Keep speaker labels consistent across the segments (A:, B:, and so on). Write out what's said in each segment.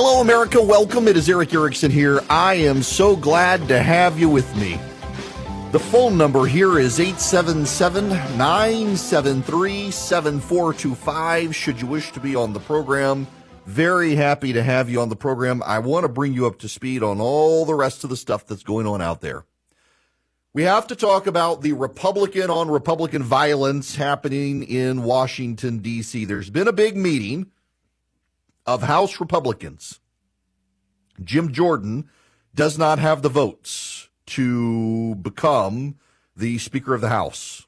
A: Hello, America. Welcome. It is Erick Erickson here. I am so glad to have you with me. The phone number here is 877 973 7425. Should you wish to be on the program, very happy to have you on the program. I want to bring you up to speed on all the rest of the stuff that's going on out there. We have to talk about the Republican on Republican violence happening in Washington, D.C. There's been a big meeting of House Republicans. Jim Jordan does not have the votes to become the Speaker of the House.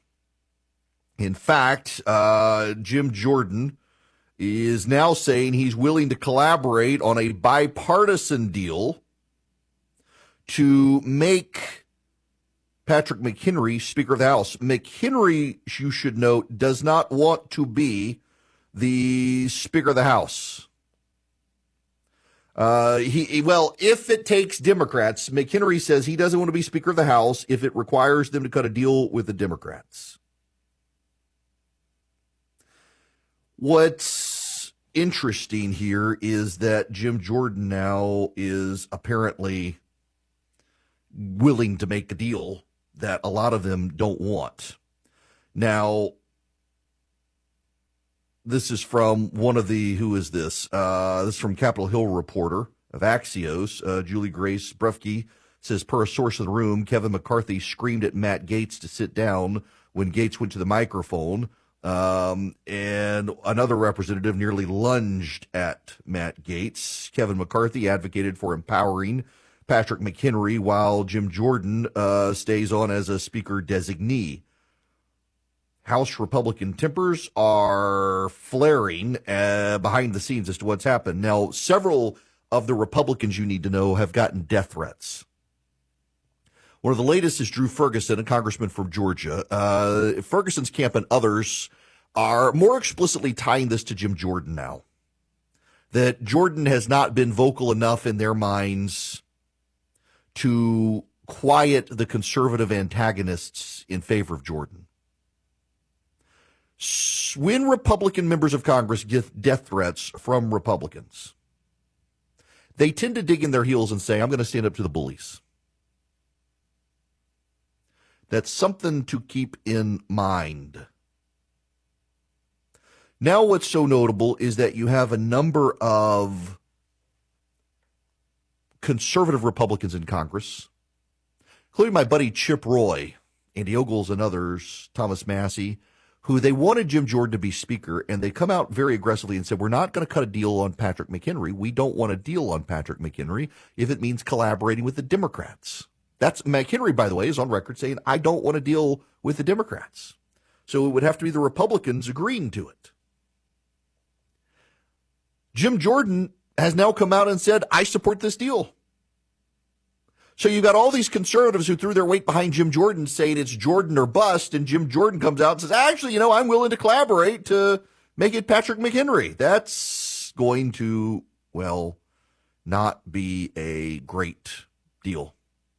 A: In fact, uh, Jim Jordan is now saying he's willing to collaborate on a bipartisan deal to make Patrick McHenry Speaker of the House. McHenry, you should note, does not want to be the Speaker of the House. Uh, he well, if it takes Democrats, McHenry says he doesn't want to be Speaker of the House if it requires them to cut a deal with the Democrats. What's interesting here is that Jim Jordan now is apparently willing to make a deal that a lot of them don't want. Now, this is from one of the who is this? Uh, this is from Capitol Hill reporter of Axios, uh, Julie Grace Brufke says per a source in the room, Kevin McCarthy screamed at Matt Gaetz to sit down when Gaetz went to the microphone. Um, and another representative nearly lunged at Matt Gaetz. Kevin McCarthy advocated for empowering Patrick McHenry while Jim Jordan uh, stays on as a speaker designee. House Republican tempers are flaring uh, behind the scenes as to what's happened. Now, several of the Republicans you need to know have gotten death threats. One of the latest is Drew Ferguson, a congressman from Georgia. Uh, Ferguson's camp and others are more explicitly tying this to Jim Jordan now. That Jordan has not been vocal enough in their minds to quiet the conservative antagonists in favor of Jordan. When Republican members of Congress get death threats from Republicans, they tend to dig in their heels and say, I'm going to stand up to the bullies. That's something to keep in mind. Now, what's so notable is that you have a number of conservative Republicans in Congress, including my buddy Chip Roy, Andy Ogles, and others, Thomas Massie, who they wanted Jim Jordan to be Speaker, and they come out very aggressively and said, We're not going to cut a deal on Patrick McHenry. We don't want a deal on Patrick McHenry if it means collaborating with the Democrats. That's McHenry, by the way, is on record saying, I don't want to deal with the Democrats. So it would have to be the Republicans agreeing to it. Jim Jordan has now come out and said, I support this deal. So you got all these conservatives who threw their weight behind Jim Jordan saying it's Jordan or bust, and Jim Jordan comes out and says, actually, you know, I'm willing to collaborate to make it Patrick McHenry. That's going to, well, not be a great deal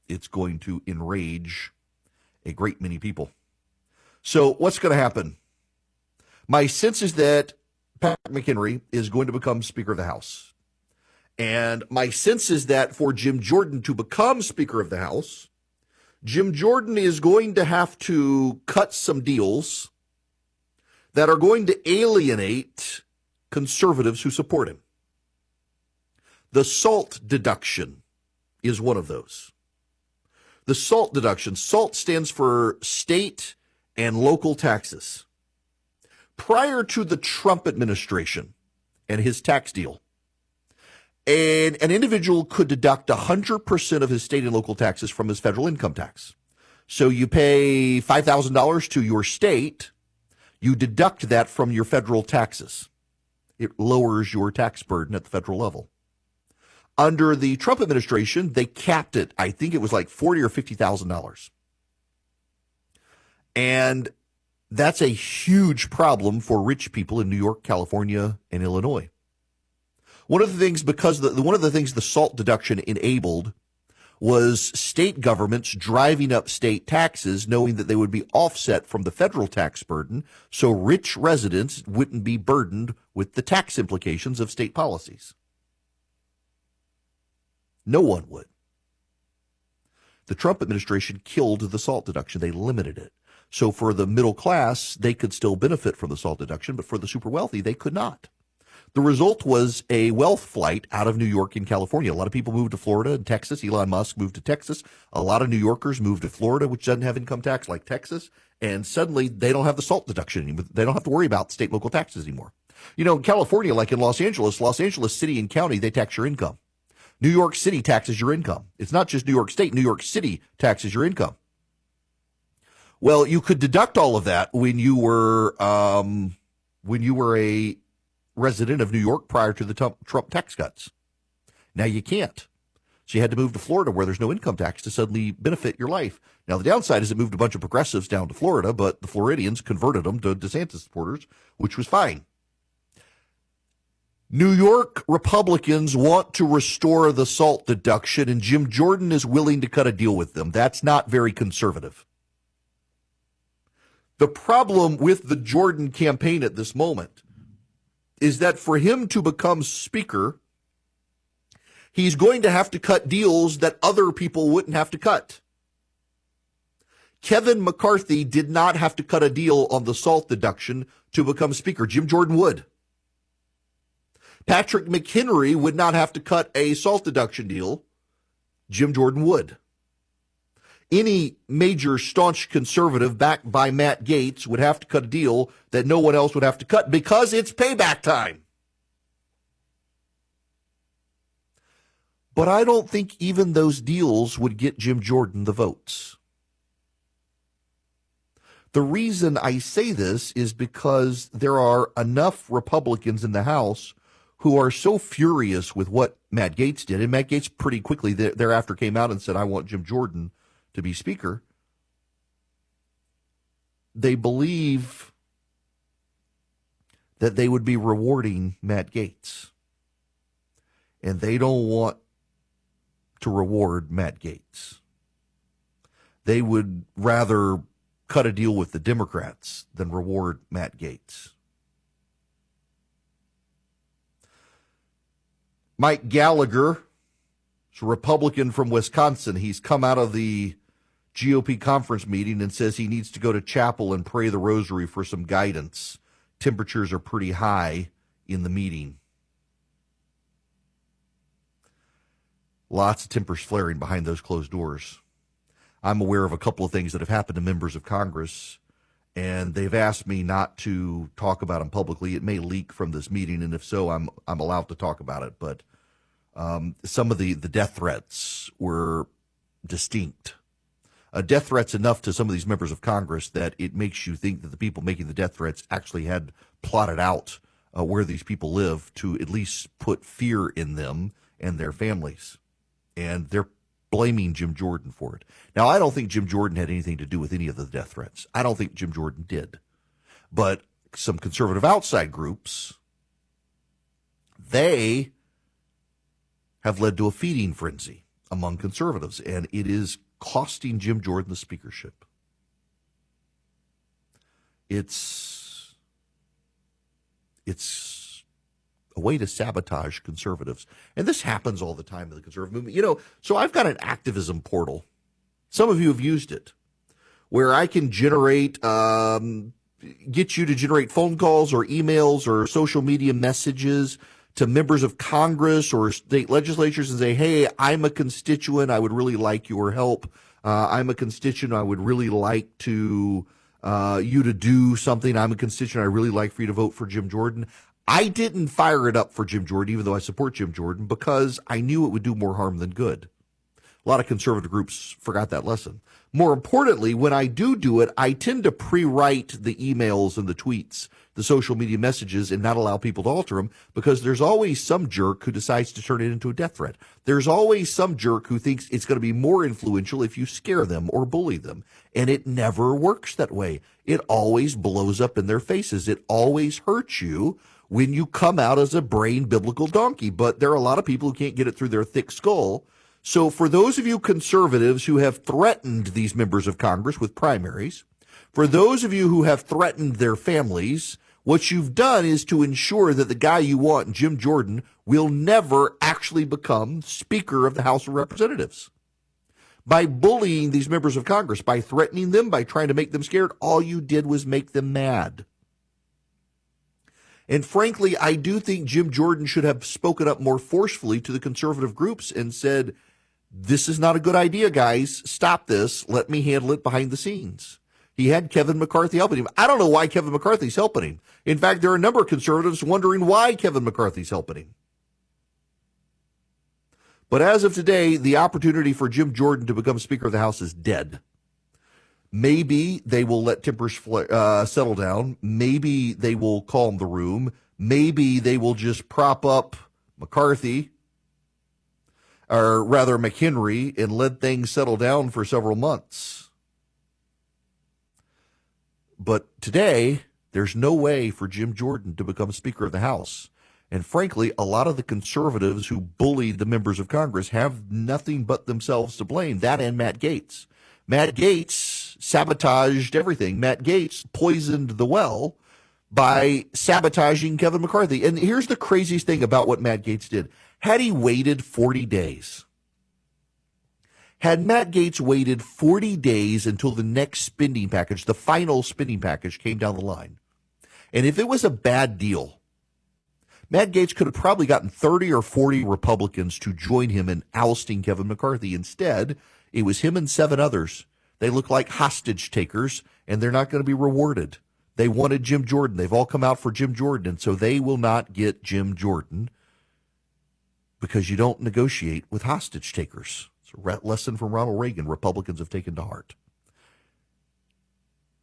A: it's going to enrage a great many people. So, what's going to happen? My sense is that Pat McHenry is going to become Speaker of the House. And my sense is that for Jim Jordan to become Speaker of the House, Jim Jordan is going to have to cut some deals that are going to alienate conservatives who support him. The SALT deduction is one of those the SALT deduction. SALT stands for state and local taxes. Prior to the Trump administration and his tax deal, and an individual could deduct 100% of his state and local taxes from his federal income tax. So you pay $5,000 to your state, you deduct that from your federal taxes. It lowers your tax burden at the federal level. Under the Trump administration, they capped it. I think it was like forty or fifty thousand dollars, and that's a huge problem for rich people in New York, California, and Illinois. One of the things, because the, one of the things the SALT deduction enabled was state governments driving up state taxes, knowing that they would be offset from the federal tax burden, so rich residents wouldn't be burdened with the tax implications of state policies. No one would. The Trump administration killed the SALT deduction. They limited it. So for the middle class, they could still benefit from the SALT deduction, but for the super wealthy, they could not. The result was a wealth flight out of New York and California. A lot of people moved to Florida and Texas. Elon Musk moved to Texas. A lot of New Yorkers moved to Florida, which doesn't have income tax like Texas. And suddenly they don't have the SALT deduction anymore. They don't have to worry about state local taxes anymore. You know, in California, like in Los Angeles, Los Angeles City and County, they tax your income. New York City taxes your income. It's not just New York State. New York City taxes your income. Well, you could deduct all of that when you were um, when you were a resident of New York prior to the Trump tax cuts. Now you can't. So you had to move to Florida where there's no income tax to suddenly benefit your life. Now the downside is it moved a bunch of progressives down to Florida, but the Floridians converted them to DeSantis supporters, which was fine. New York Republicans want to restore the SALT deduction, and Jim Jordan is willing to cut a deal with them. That's not very conservative. The problem with the Jordan campaign at this moment is that for him to become speaker, he's going to have to cut deals that other people wouldn't have to cut. Kevin McCarthy did not have to cut a deal on the SALT deduction to become speaker. Jim Jordan would. Patrick McHenry would not have to cut a SALT deduction deal. Jim Jordan would any major staunch conservative backed by Matt Gaetz would have to cut a deal that no one else would have to cut because it's payback time. But I don't think even those deals would get Jim Jordan the votes. The reason I say this is because there are enough Republicans in the House who are so furious with what Matt Gaetz did. And Matt Gaetz pretty quickly thereafter came out and said, I want Jim Jordan to be Speaker, they believe that they would be rewarding Matt Gaetz. And they don't want to reward Matt Gaetz. They would rather cut a deal with the Democrats than reward Matt Gaetz. Mike Gallagher, is a Republican from Wisconsin. He's come out of the GOP conference meeting and says he needs to go to chapel and pray the rosary for some guidance. Temperatures are pretty high in the meeting. Lots of tempers flaring behind those closed doors. I'm aware of a couple of things that have happened to members of Congress, and they've asked me not to talk about them publicly. It may leak from this meeting, and if so, I'm I'm allowed to talk about it. But um, some of the the death threats were distinct uh, death threats enough to some of these members of Congress that it makes you think that the people making the death threats actually had plotted out uh, where these people live to at least put fear in them and their families. And they're blaming Jim Jordan for it. Now, I don't think Jim Jordan had anything to do with any of the death threats. I don't think Jim Jordan did. But some conservative outside groups, they have led to a feeding frenzy among conservatives. And it is costing Jim Jordan the speakership. It's it's a way to sabotage conservatives. And this happens all the time in the conservative movement. You know, so I've got an activism portal. Some of you have used it where I can generate um, get you to generate phone calls or emails or social media messages to members of Congress or state legislatures and say, hey, I'm a constituent. I would really like your help. Uh, I'm a constituent. I would really like to uh, you to do something. I'm a constituent. I really like for you to vote for Jim Jordan. I didn't fire it up for Jim Jordan, even though I support Jim Jordan, because I knew it would do more harm than good. A lot of conservative groups forgot that lesson. More importantly, when I do do it, I tend to pre-write the emails and the tweets, the social media messages, and not allow people to alter them because there's always some jerk who decides to turn it into a death threat. There's always some jerk who thinks it's going to be more influential if you scare them or bully them. And it never works that way. It always blows up in their faces. It always hurts you when you come out as a brain biblical donkey. But there are a lot of people who can't get it through their thick skull so for those of you conservatives who have threatened these members of Congress with primaries, for those of you who have threatened their families What you've done is to ensure that the guy you want, Jim Jordan, will never actually become Speaker of the House of Representatives. By bullying these members of Congress, by threatening them, by trying to make them scared, all you did was make them mad. And frankly, I do think Jim Jordan should have spoken up more forcefully to the conservative groups and said, this is not a good idea, guys. Stop this. Let me handle it behind the scenes. He had Kevin McCarthy helping him. I don't know why Kevin McCarthy's helping him. In fact, there are a number of conservatives wondering why Kevin McCarthy's helping him. But as of today, the opportunity for Jim Jordan to become Speaker of the House is dead. Maybe they will let tempers uh, settle down. Maybe they will calm the room. Maybe they will just prop up McCarthy, or rather McHenry, and let things settle down for several months. But today, there's no way for Jim Jordan to become Speaker of the House. And frankly, a lot of the conservatives who bullied the members of Congress have nothing but themselves to blame, that and Matt Gaetz. Matt Gaetz sabotaged everything. Matt Gaetz poisoned the well by sabotaging Kevin McCarthy. And here's the craziest thing about what Matt Gaetz did. Had he waited 40 days, had Matt Gaetz waited 40 days until the next spending package, the final spending package, came down the line, and if it was a bad deal, Matt Gaetz could have probably gotten 30 or 40 Republicans to join him in ousting Kevin McCarthy. Instead, it was him and seven others. They look like hostage takers, and they're not going to be rewarded. They wanted Jim Jordan. They've all come out for Jim Jordan, and so they will not get Jim Jordan because you don't negotiate with hostage takers. A lesson from Ronald Reagan Republicans have taken to heart.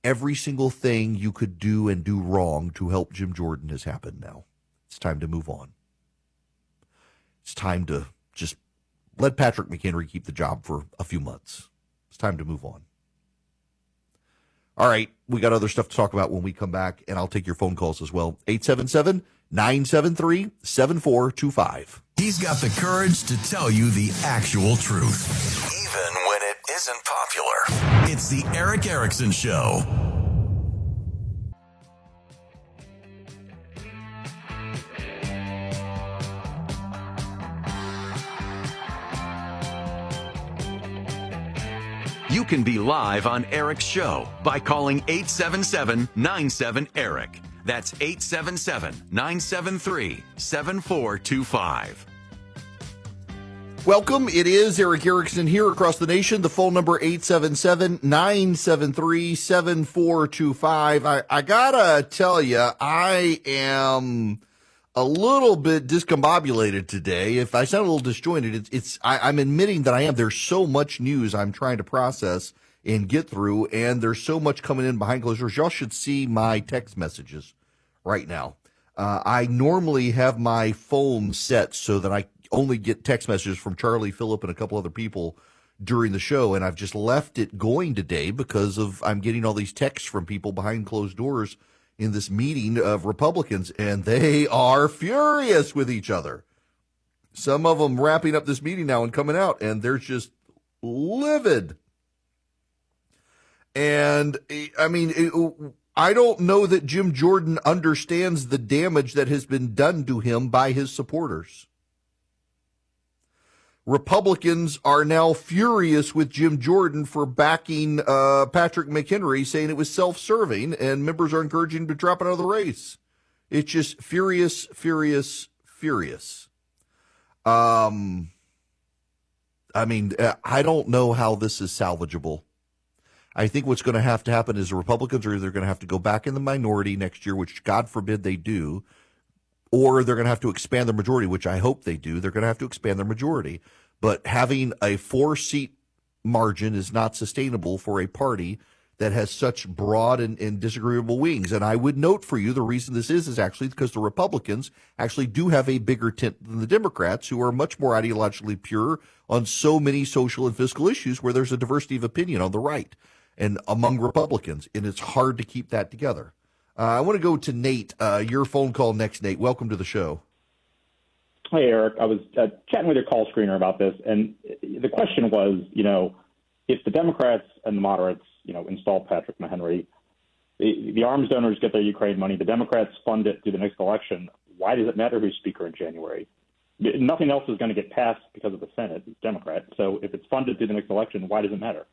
A: Every single thing you could do and do wrong to help Jim Jordan has happened now. It's time to move on. It's time to just let Patrick McHenry keep the job for a few months. It's time to move on. All right, we got other stuff to talk about when we come back, and I'll take your phone calls as well. 877 973 7425.
B: He's got the courage to tell you the actual truth, even when it isn't popular. It's the Erick Erickson Show. You can be live on Erick's show by calling 877 97 Erick. That's 877 973 7425.
A: Welcome. It is Erick Erickson here across the nation. The phone number 877-973-7425. I, I gotta tell you, I am a little bit discombobulated today. If I sound a little disjointed, it's, it's I, I'm admitting that I am. There's so much news I'm trying to process and get through, and there's so much coming in behind closed doors. Y'all should see my text messages right now. Uh, I normally have my phone set so that I only get text messages from Charlie, Phillip, and a couple other people during the show, and I've just left it going today because of I'm getting all these texts from people behind closed doors in this meeting of Republicans, and they are furious with each other. Some of them wrapping up this meeting now and coming out, and they're just livid. And I mean, it, I don't know that Jim Jordan understands the damage that has been done to him by his supporters. Republicans are now furious with Jim Jordan for backing uh, Patrick McHenry, saying it was self-serving, and members are encouraging him to drop out of the race. It's just furious, furious, furious. Um, I mean, uh, I don't know how this is salvageable. I think what's going to have to happen is the Republicans are either going to have to go back in the minority next year, which God forbid they do, or they're going to have to expand their majority, which I hope they do. They're going to have to expand their majority. But having a four seat margin is not sustainable for a party that has such broad and, and, disagreeable wings. And I would note for you the reason this is is actually because the Republicans actually do have a bigger tent than the Democrats, who are much more ideologically pure on so many social and fiscal issues where there's a diversity of opinion on the right and among Republicans. And it's hard to keep that together. Uh, I want to go to Nate. Uh, your phone call next, Nate. Welcome to the show.
C: Hey, Erick. I was uh, chatting with your call screener about this, and the question was, you know, if the Democrats and the moderates, you know, install Patrick McHenry, the, the arms donors get their Ukraine money. The Democrats fund it through the next election. Why does it matter who's Speaker in January? Nothing else is going to get passed because of the Senate. It's Democrat. So if it's funded through the next election, why does it matter?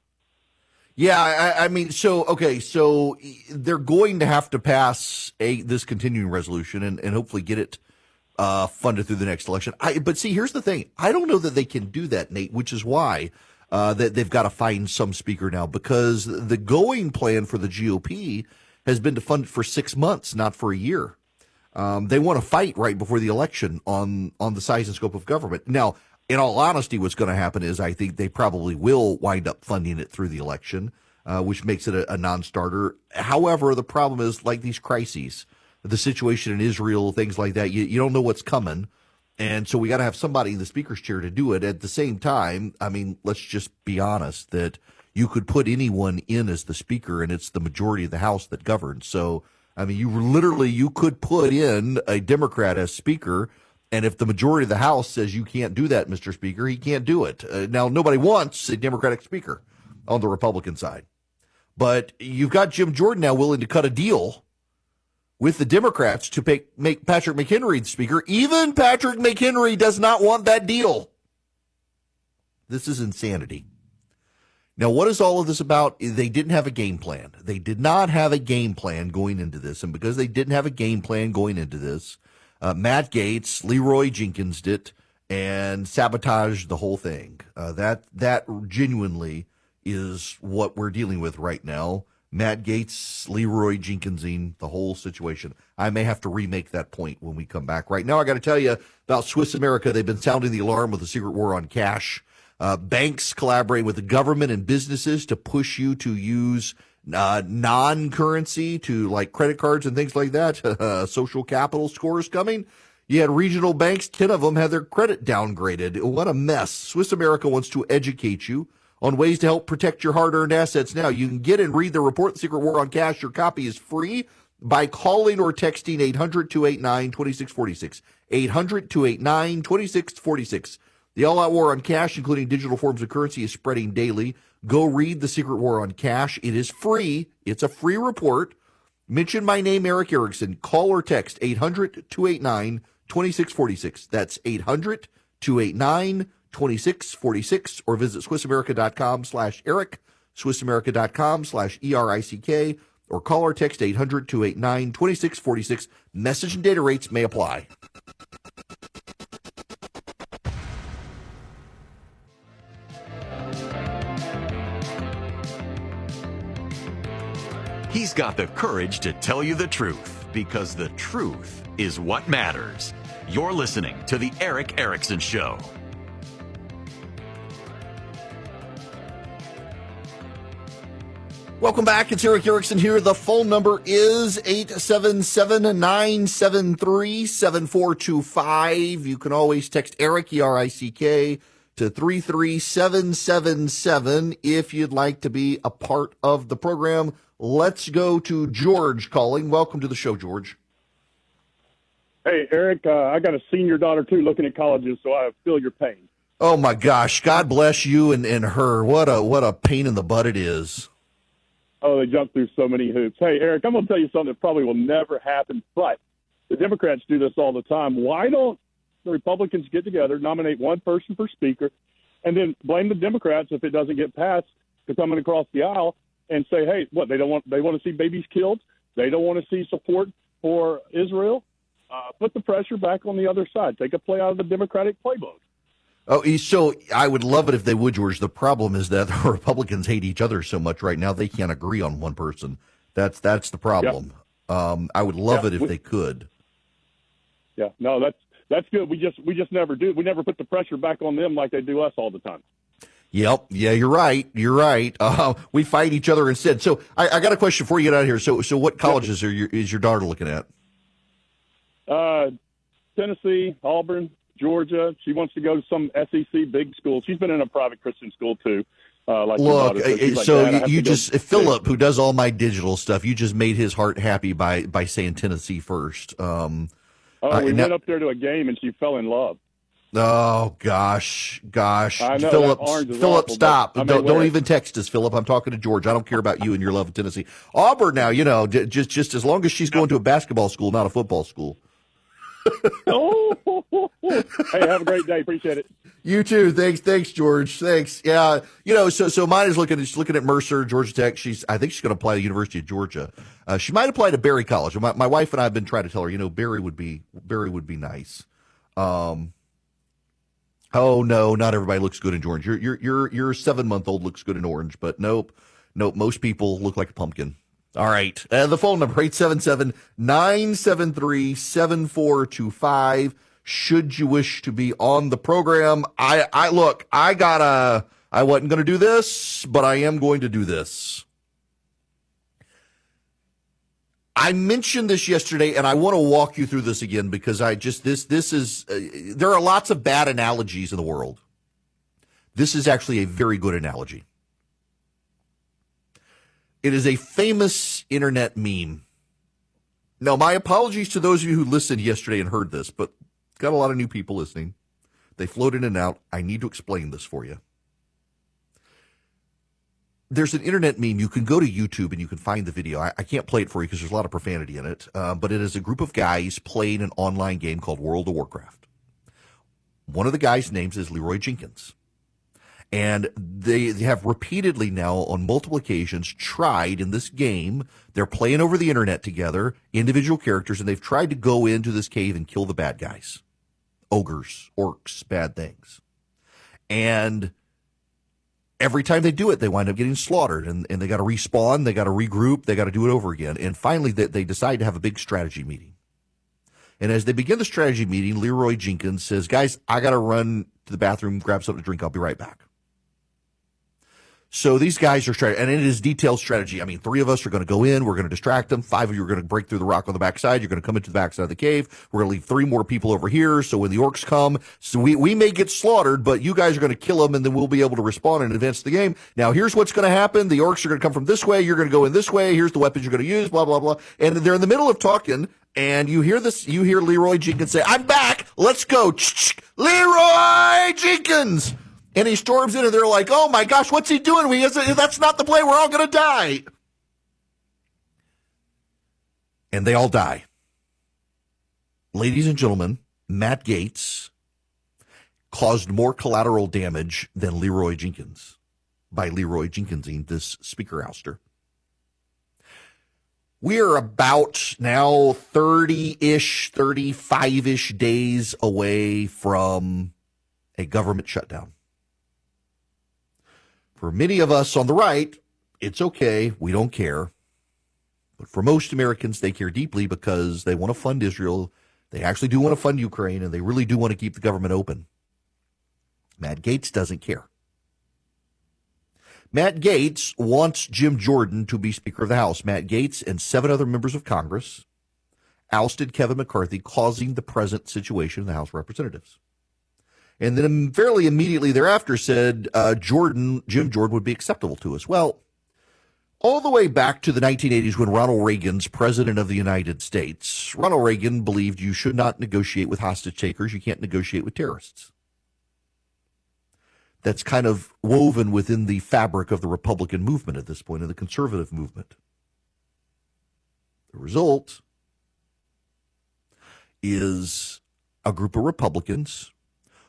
A: Yeah, I, I, mean, so okay, so they're going to have to pass a this continuing resolution and, and hopefully get it uh, funded through the next election. I, but see, here's the thing: I don't know that they can do that, Nate. Which is why uh, that they've got to find some speaker now because the going plan for the GOP has been to fund it for six months, not for a year. Um, they want to fight right before the election on on the size and scope of government. Now, in all honesty, what's going to happen is I think they probably will wind up funding it through the election, uh, which makes it a, a, non-starter. However, the problem is like these crises, the situation in Israel, things like that. You, you don't know what's coming. And so we got to have somebody in the speaker's chair to do it. At the same time, I mean, let's just be honest that you could put anyone in as the speaker and it's the majority of the House that governs. So, I mean, you literally, you could put in a Democrat as speaker and if the majority of the House says you can't do that, Mr. Speaker, he can't do it. Uh, now, nobody wants a Democratic speaker on the Republican side. But you've got Jim Jordan now willing to cut a deal with the Democrats to make, make Patrick McHenry the speaker. Even Patrick McHenry does not want that deal. This is insanity. Now, what is all of this about? They didn't have a game plan. They did not have a game plan going into this. And because they didn't have a game plan going into this, uh, Matt Gaetz, Leeroy Jenkins did, and sabotaged the whole thing. Uh, that that genuinely is what we're dealing with right now. Matt Gaetz, Leeroy Jenkinsing, the whole situation. I may have to remake that point when we come back. Right now, I got to tell you about Swiss America. They've been sounding the alarm with a secret war on cash. Uh, banks collaborate with the government and businesses to push you to use uh, non-currency to like credit cards and things like that. social capital scores coming. You had regional banks, 10 of them had their credit downgraded. What a mess. Swiss America wants to educate you on ways to help protect your hard-earned assets now. You can get and read the report, The Secret War on Cash. Your copy is free by calling or texting 800-289-2646. 800-289-2646. The all-out war on cash, including digital forms of currency, is spreading daily. Go read The Secret War on Cash. It is free. It's a free report. Mention my name, Erick Erickson. Call or text 800 289 2646. That's 800 289 2646 or visit SwissAmerica.com slash Erick, SwissAmerica.com slash E-R-I-C-K or call or text 800 289 2646. Message and data rates may apply.
B: He's got the courage to tell you the truth because the truth is what matters. You're listening to The Erick Erickson Show.
A: Welcome back. It's Erick Erickson here. The phone number is 877-973-7425. You can always text Erick, E-R-I-C-K, to 33777 if you'd like to be a part of the program. Let's go to George calling. Welcome to the show, George.
D: Hey, Erick, uh, I got a senior daughter too looking at colleges, so I feel your pain.
A: Oh my gosh, God bless you and, and her. What a what a pain in the butt it is.
D: Oh, they jump through so many hoops. Hey, Erick, I'm going to tell you something that probably will never happen, but the Democrats do this all the time. Why don't the Republicans get together, nominate one person for Speaker, and then blame the Democrats if it doesn't get passed to coming across the aisle and say, hey, what they don't want they want to see babies killed, they don't want to see support for Israel. Uh, put the pressure back on the other side. Take a play out of the Democratic playbook.
A: Oh, so I would love it if they would, George. The problem is that the Republicans hate each other so much right now they can't agree on one person. That's that's the problem. Yep. Um, I would love yeah, it if we, they could.
D: Yeah, no, that's that's good. We just we just never do. We never put the pressure back on them like they do us all the time.
A: Yep. Yeah, you're right. You're right. Uh, we fight each other instead. So I, I, got a question before you get out of here. So, so what colleges are your, is your daughter looking at?
D: Uh, Tennessee, Auburn, Georgia. She wants to go to some SEC big school. She's been in a private Christian school too. Uh, like
A: Look, so, so like, you just Philip, who does all my digital stuff, you just made his heart happy by by saying Tennessee first. Um,
D: oh, we uh, went up there to a game and she fell in love.
A: Oh gosh, gosh,
D: I know,
A: Philip,
D: that orange is
A: Philip,
D: awful,
A: stop!
D: but I may
A: don't, don't even text us, Philip. I'm talking to George. I don't care about you and your love of Tennessee. Auburn now, you know, just just as long as she's going to a basketball school, not a football school.
D: Oh, hey, have a great day. Appreciate it.
A: You too. Thanks, thanks, George. Thanks. Yeah, you know, so so mine is looking. She's looking at Mercer, Georgia Tech. She's, I think she's going to apply to University of Georgia. Uh, she might apply to Berry College. My, my wife and I have been trying to tell her, you know, Berry would be Berry would be nice. Um. Oh no, not everybody looks good in orange. Your your your your seven month old looks good in orange, but nope, nope. Most people look like a pumpkin. All right. Uh, the phone number 877 973 7425. Should you wish to be on the program, I, I look, I gotta, I wasn't going to do this, but I am going to do this. I mentioned this yesterday and I want to walk you through this again because I just, this, this is, uh, there are lots of bad analogies in the world. This is actually a very good analogy. It is a famous internet meme. Now, my apologies to those of you who listened yesterday and heard this, but got a lot of new people listening. They float in and out. I need to explain this for you. There's an internet meme. You can go to YouTube and you can find the video. I, I can't play it for you because there's a lot of profanity in it, uh, but it is a group of guys playing an online game called World of Warcraft. One of the guys' names is Leeroy Jenkins. And they, they have repeatedly now, on multiple occasions, tried in this game. They're playing over the internet together, individual characters, and they've tried to go into this cave and kill the bad guys ogres, orcs, bad things. And every time they do it, they wind up getting slaughtered and, and they got to respawn, they got to regroup, they got to do it over again. And finally, they, they decide to have a big strategy meeting. And as they begin the strategy meeting, Leeroy Jenkins says, Guys, I got to run to the bathroom, grab something to drink. I'll be right back. So these guys are trying, and it is detailed strategy. I mean, three of us are going to go in. We're going to distract them. Five of you are going to break through the rock on the backside. You're going to come into the backside of the cave. We're going to leave three more people over here. So when the orcs come, so we, we may get slaughtered, but you guys are going to kill them and then we'll be able to respond and advance the game. Now here's what's going to happen. The orcs are going to come from this way. You're going to go in this way. Here's the weapons you're going to use, blah, blah, blah. And they're in the middle of talking and you hear this, you hear Leeroy Jenkins say, I'm back. Let's go. Leeroy Jenkins. And he storms in and they're like, oh my gosh, what's he doing? We, that's not the play. We're all going to die. And they all die. Ladies and gentlemen, Matt Gaetz caused more collateral damage than Leeroy Jenkins by Leeroy Jenkinsing this speaker ouster. We are about now 30 ish, 35 ish days away from a government shutdown. For many of us on the right, it's okay. We don't care. But for most Americans, they care deeply because they want to fund Israel. They actually do want to fund Ukraine and they really do want to keep the government open. Matt Gaetz doesn't care. Matt Gaetz wants Jim Jordan to be Speaker of the House. Matt Gaetz and seven other members of Congress ousted Kevin McCarthy, causing the present situation in the House of Representatives. And then fairly immediately thereafter said uh, Jordan, Jim Jordan would be acceptable to us. Well, all the way back to the 1980s when Ronald Reagan's president of the United States, Ronald Reagan believed you should not negotiate with hostage takers. You can't negotiate with terrorists. That's kind of woven within the fabric of the Republican movement at this point, and the conservative movement. The result is a group of Republicans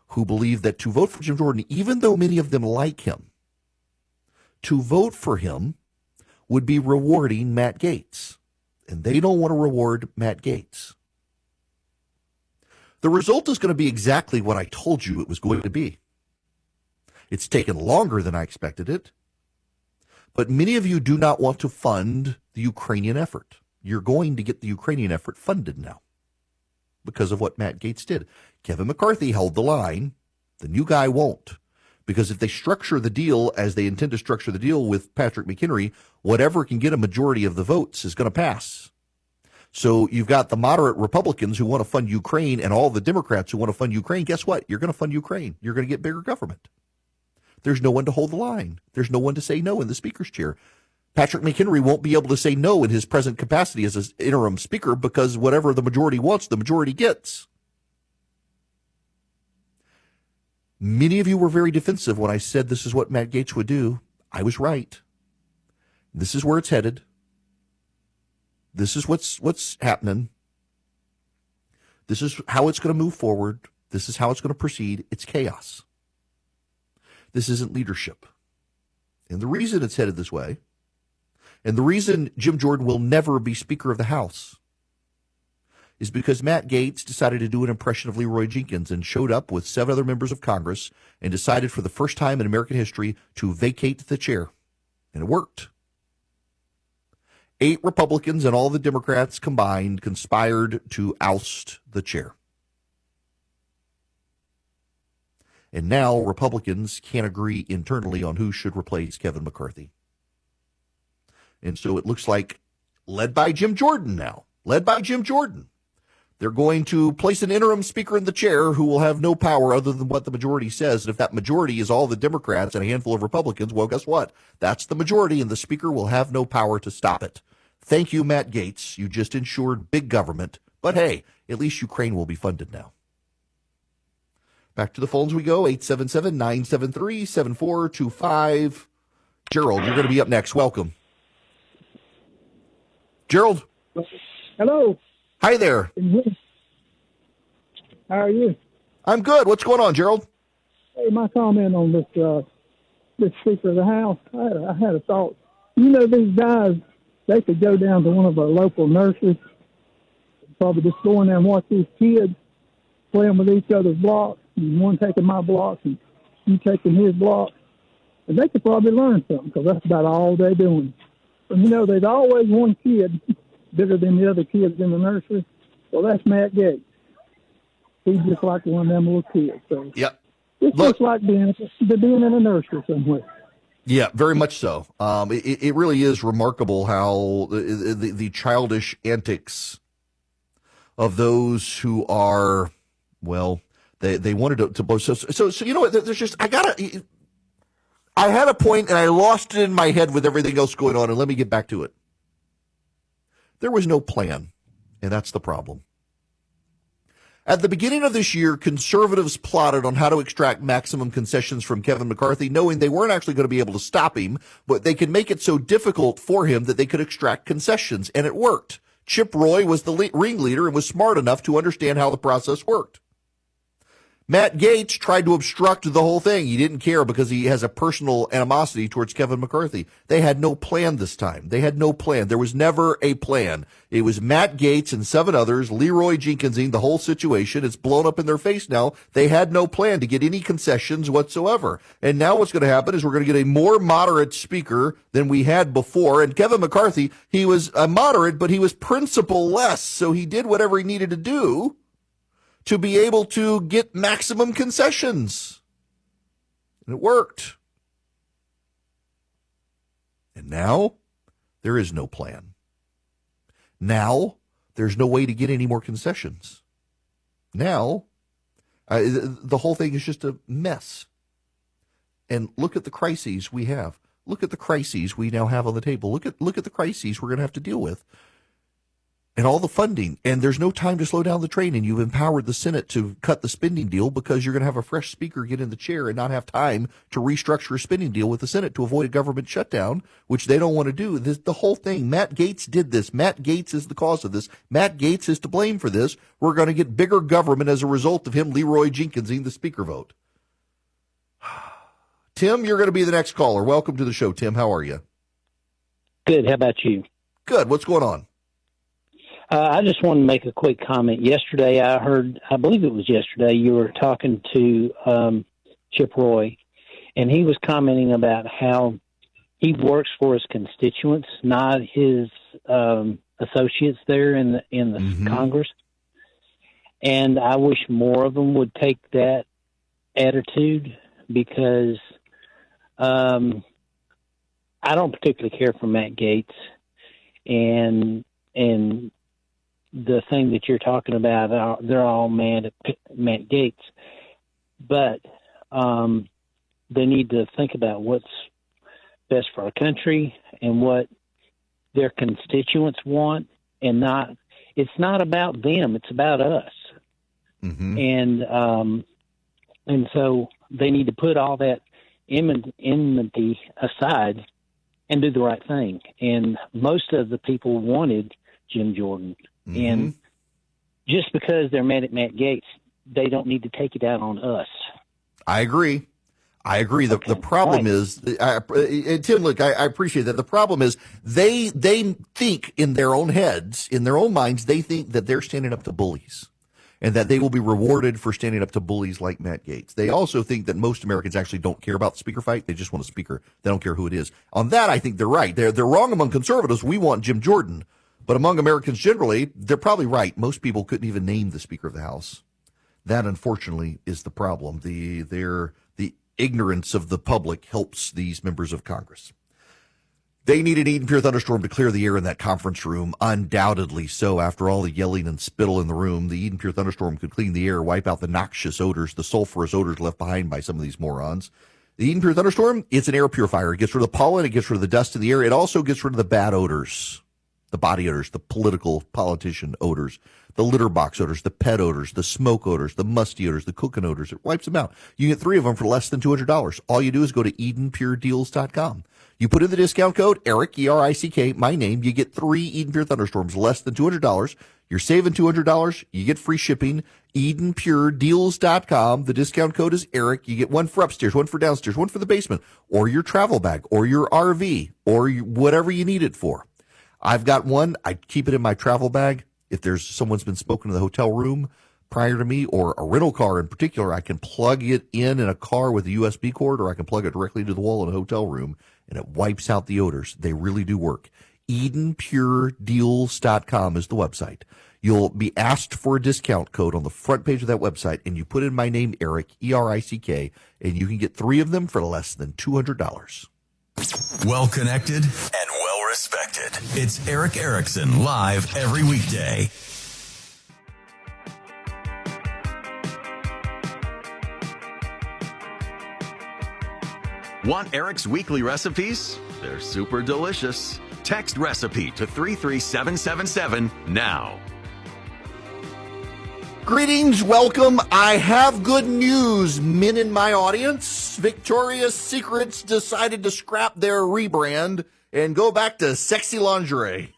A: who believe that to vote for Jim Jordan, even though many of them like him, to vote for him would be rewarding Matt Gaetz. And they don't want to reward Matt Gaetz. The result is going to be exactly what I told you it was going to be. It's taken longer than I expected it. But many of you do not want to fund the Ukrainian effort. You're going to get the Ukrainian effort funded now because of what Matt Gaetz did. Kevin McCarthy held the line. The new guy won't. Because if they structure the deal as they intend to structure the deal with Patrick McHenry, whatever can get a majority of the votes is going to pass. So you've got the moderate Republicans who want to fund Ukraine and all the Democrats who want to fund Ukraine. Guess what? You're going to fund Ukraine. You're going to get bigger government. There's no one to hold the line. There's no one to say no in the speaker's chair. Patrick McHenry won't be able to say no in his present capacity as an interim speaker because whatever the majority wants, the majority gets. Many of you were very defensive when I said this is what Matt Gaetz would do. I was right. This is where it's headed. This is what's what's happening. This is how it's going to move forward. This is how it's going to proceed. It's chaos. This isn't leadership. And the reason it's headed this way, and the reason Jim Jordan will never be Speaker of the House, is because Matt Gaetz decided to do an impression of Leeroy Jenkins and showed up with seven other members of Congress and decided for the first time in American history to vacate the chair. And it worked. Eight Republicans and all the Democrats combined conspired to oust the chair. And now Republicans can't agree internally on who should replace Kevin McCarthy. And so it looks like, led by Jim Jordan now, led by Jim Jordan, they're going to place an interim speaker in the chair who will have no power other than what the majority says. And if that majority is all the Democrats and a handful of Republicans, well, guess what? That's the majority, and the speaker will have no power to stop it. Thank you, Matt Gaetz. You just ensured big government. But hey, at least Ukraine will be funded now. Back to the phones we go 877 973 7425. Gerald, you're going to be up next. Welcome. Gerald.
E: Hello.
A: Hi there.
E: How are you?
A: I'm good. What's going on, Gerald?
E: Hey, my comment on this uh, this Speaker of the House, I had, a, I had a thought. You know, these guys, they could go down to one of our local nurseries, probably just go in there and watch these kids playing with each other's blocks, and one taking my blocks and you taking his blocks, and they could probably learn something because that's about all they're doing. You know, there's always one kid bigger than the other kids in the nursery. Well, that's Matt Gaetz. He's just like one of them little kids. So
A: Yep.
E: it's
A: Look-
E: just like being being in a nursery somewhere.
A: Yeah, very much so. Um, it, it really is remarkable how the, the, the childish antics of those who are, well, they, they wanted to, to blow. So, so, so, you know what? There's just, I gotta, I had a point and I lost it in my head with everything else going on. And let me get back to it. There was no plan. And that's the problem. At the beginning of this year, conservatives plotted on how to extract maximum concessions from Kevin McCarthy, knowing they weren't actually going to be able to stop him, but they could make it so difficult for him that they could extract concessions, and it worked. Chip Roy was the le- ringleader and was smart enough to understand how the process worked. Matt Gaetz tried to obstruct the whole thing. He didn't care because he has a personal animosity towards Kevin McCarthy. They had no plan this time. They had no plan. There was never a plan. It was Matt Gaetz and seven others, Leeroy Jenkinsing, the whole situation. It's blown up in their face now. They had no plan to get any concessions whatsoever. And now what's going to happen is we're going to get a more moderate speaker than we had before. And Kevin McCarthy, he was a moderate, but he was principle less. So he did whatever he needed to do to be able to get maximum concessions. And it worked. And now there is no plan. Now there's no way to get any more concessions. Now uh, the whole thing is just a mess. And look at the crises we have. Look at the crises we now have on the table. Look at look at the crises we're going to have to deal with and all the funding. And there's no time to slow down the train. And you've empowered the Senate to cut the spending deal because you're going to have a fresh speaker get in the chair and not have time to restructure a spending deal with the Senate to avoid a government shutdown, which they don't want to do. This, the whole thing. Matt Gaetz did this. Matt Gaetz is the cause of this. Matt Gaetz is to blame for this. We're going to get bigger government as a result of him, Leeroy Jenkinsing the speaker vote. Tim, you're going to be the next caller. Welcome to the show, Tim. How are you?
F: Good. How about you?
A: Good. What's going on?
F: Uh, I just wanted to make a quick comment. Yesterday, I heard, I believe it was yesterday, you were talking to um, Chip Roy, and he was commenting about how he works for his constituents, not his um, associates there in the in the
A: Mhm.
F: Congress. And I wish more of them would take that attitude because um, I don't particularly care for Matt Gaetz, and and the thing that you're talking about, they're all mad at Matt Gaetz, but um, they need to think about what's best for our country and what their constituents want, and not. It's not about them; it's about us
A: Mm-hmm.
F: and um, and so they need to put all that enmity aside and do the right thing. And most of the people wanted Jim Jordan. Mm-hmm. And just because they're mad at Matt Gaetz, they don't need to take it out on us.
A: I agree. I agree. The, okay. the problem right. is, I, Tim, look, I, I, appreciate that. The problem is they they think in their own heads, in their own minds, they think that they're standing up to bullies and that they will be rewarded for standing up to bullies like Matt Gaetz. They also think that most Americans actually don't care about the speaker fight. They just want a speaker. They don't care who it is. On that, I think they're right. They're, they're wrong among conservatives. We want Jim Jordan. But among Americans generally, they're probably right. Most people couldn't even name the Speaker of the House. That, unfortunately, is the problem. The, their, the ignorance of the public helps these members of Congress. They need an Eden Pure thunderstorm to clear the air in that conference room. Undoubtedly so. After all the yelling and spittle in the room, the Eden Pure thunderstorm could clean the air, wipe out the noxious odors, the sulfurous odors left behind by some of these morons. The Eden Pure thunderstorm, it's an air purifier. It gets rid of the pollen, it gets rid of the dust in the air. It also gets rid of the bad odors, the body odors, the political politician odors, the litter box odors, the pet odors, the smoke odors, the musty odors, the cooking odors. It wipes them out. You get three of them for less than $200. All you do is go to EdenPureDeals.com. You put in the discount code ERICK, E-R-I-C-K, my name. You get three Eden Pure Thunderstorms, less than $200. You're saving $200. You get free shipping. EdenPureDeals.com. The discount code is ERICK. You get one for upstairs, one for downstairs, one for the basement, or your travel bag, or your RV, or whatever you need it for. I've got one. I keep it in my travel bag. If there's someone's been spoken to the hotel room prior to me, or a rental car in particular, I can plug it in in a car with a USB cord, or I can plug it directly to the wall in a hotel room and it wipes out the odors. They really do work. EdenPureDeals.com is the website. You'll be asked for a discount code on the front page of that website, and you put in my name, Erick, E R I C K, and you can get three of them for less than $200.
B: Well connected and well respected. It's Erick Erickson live every weekday. Want Erick's weekly recipes? They're super delicious. Text recipe to 33777 now.
A: Greetings, welcome. I have good news, men in my audience. Victoria's Secrets decided to scrap their rebrand and go back to sexy lingerie.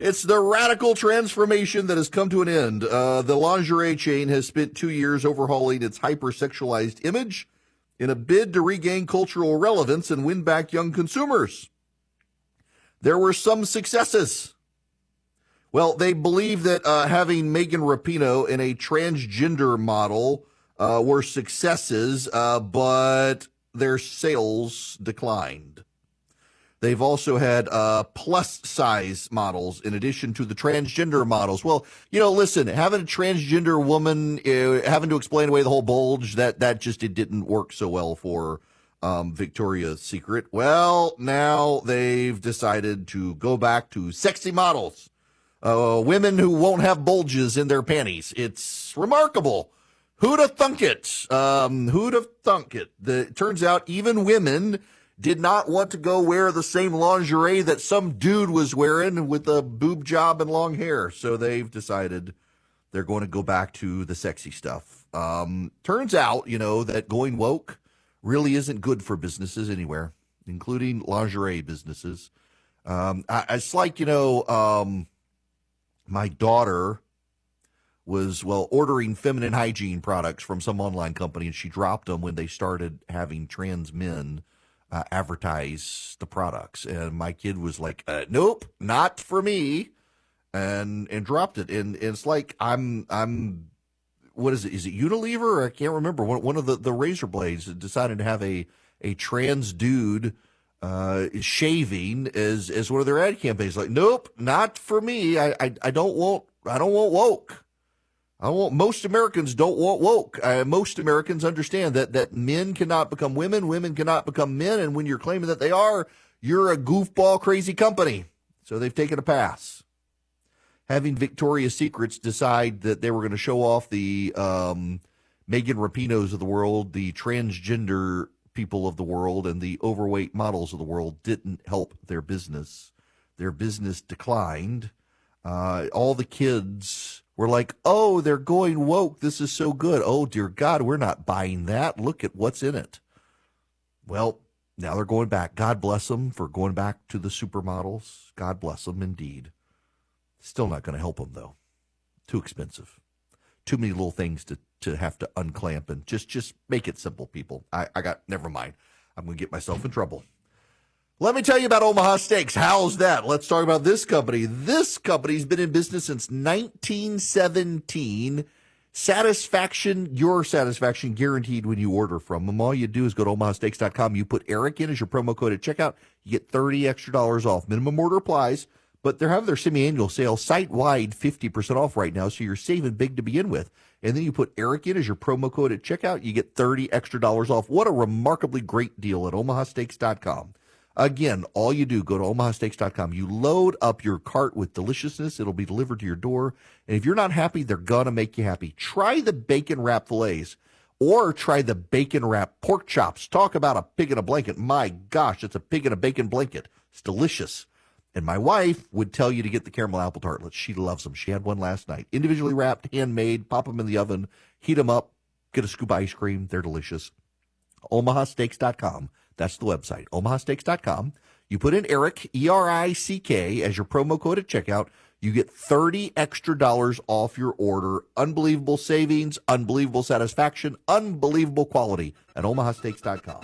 A: It's the radical transformation that has come to an end. Uh, the lingerie chain has spent two years overhauling its hypersexualized image in a bid to regain cultural relevance and win back young consumers. There were some successes. Well, they believe that uh, having Megan Rapinoe in a transgender model uh, were successes, uh, but their sales declined. They've also had uh, plus size models in addition to the transgender models. Well, you know, listen, having a transgender woman uh, having to explain away the whole bulge that that just it didn't work so well for um, Victoria's Secret. Well, now they've decided to go back to sexy models, uh, women who won't have bulges in their panties. It's remarkable. Who'd have thunk it? Um, who'd have thunk it? The, it turns out even women did not want to go wear the same lingerie that some dude was wearing with a boob job and long hair. So they've decided they're going to go back to the sexy stuff. Um, turns out, you know, that going woke really isn't good for businesses anywhere, including lingerie businesses. Um, I, it's like, you know, um, my daughter was, well, ordering feminine hygiene products from some online company and she dropped them when they started having trans men uh, advertise the products. And my kid was like, uh, "Nope, not for me," and and dropped it. And, and, it's like I'm I'm what is it? Is it Unilever? I can't remember. One one of the the razor blades decided to have a a trans dude uh, shaving as as one of their ad campaigns. Like, nope, not for me. I I, I don't want I don't want woke. I want most Americans don't want woke. Uh, most Americans understand that that men cannot become women, women cannot become men, and when you're claiming that they are, you're a goofball crazy company. So they've taken a pass. Having Victoria's Secrets decide that they were going to show off the um, Megan Rapinoes of the world, the transgender people of the world, and the overweight models of the world didn't help their business. Their business declined. Uh, all the kids We're like, oh, they're going woke. This is so good. Oh, dear God, we're not buying that. Look at what's in it. Well, now they're going back. God bless them for going back to the supermodels. God bless them indeed. Still not going to help them, though. Too expensive. Too many little things to, to have to unclamp and just just make it simple, people. I, I got never mind. I'm going to get myself in trouble. Let me tell you about Omaha Steaks. How's that? Let's talk about this company. This company's been in business since 1917. Satisfaction, your satisfaction guaranteed when you order from them. All you do is go to omahasteaks.com. You put Erick in as your promo code at checkout. You get 30 extra dollars off. Minimum order applies, but they're having their semi-annual sale site wide 50% off right now. So you're saving big to begin with. And then you put Erick in as your promo code at checkout. You get 30 extra dollars off. What a remarkably great deal at omahasteaks.com. Again, all you do, go to omahasteaks.com. You load up your cart with deliciousness. It'll be delivered to your door. And if you're not happy, they're going to make you happy. Try the bacon wrap fillets or try the bacon wrap pork chops. Talk about a pig in a blanket. My gosh, it's a pig in a bacon blanket. It's delicious. And my wife would tell you to get the caramel apple tartlets. She loves them. She had one last night. Individually wrapped, handmade, pop them in the oven, heat them up, get a scoop of ice cream. They're delicious. OmahaSteaks.com. That's the website, omahasteaks.com. You put in Erick, E R I C K, as your promo code at checkout. You get 30 extra dollars off your order. Unbelievable savings, unbelievable satisfaction, unbelievable quality at omahasteaks.com.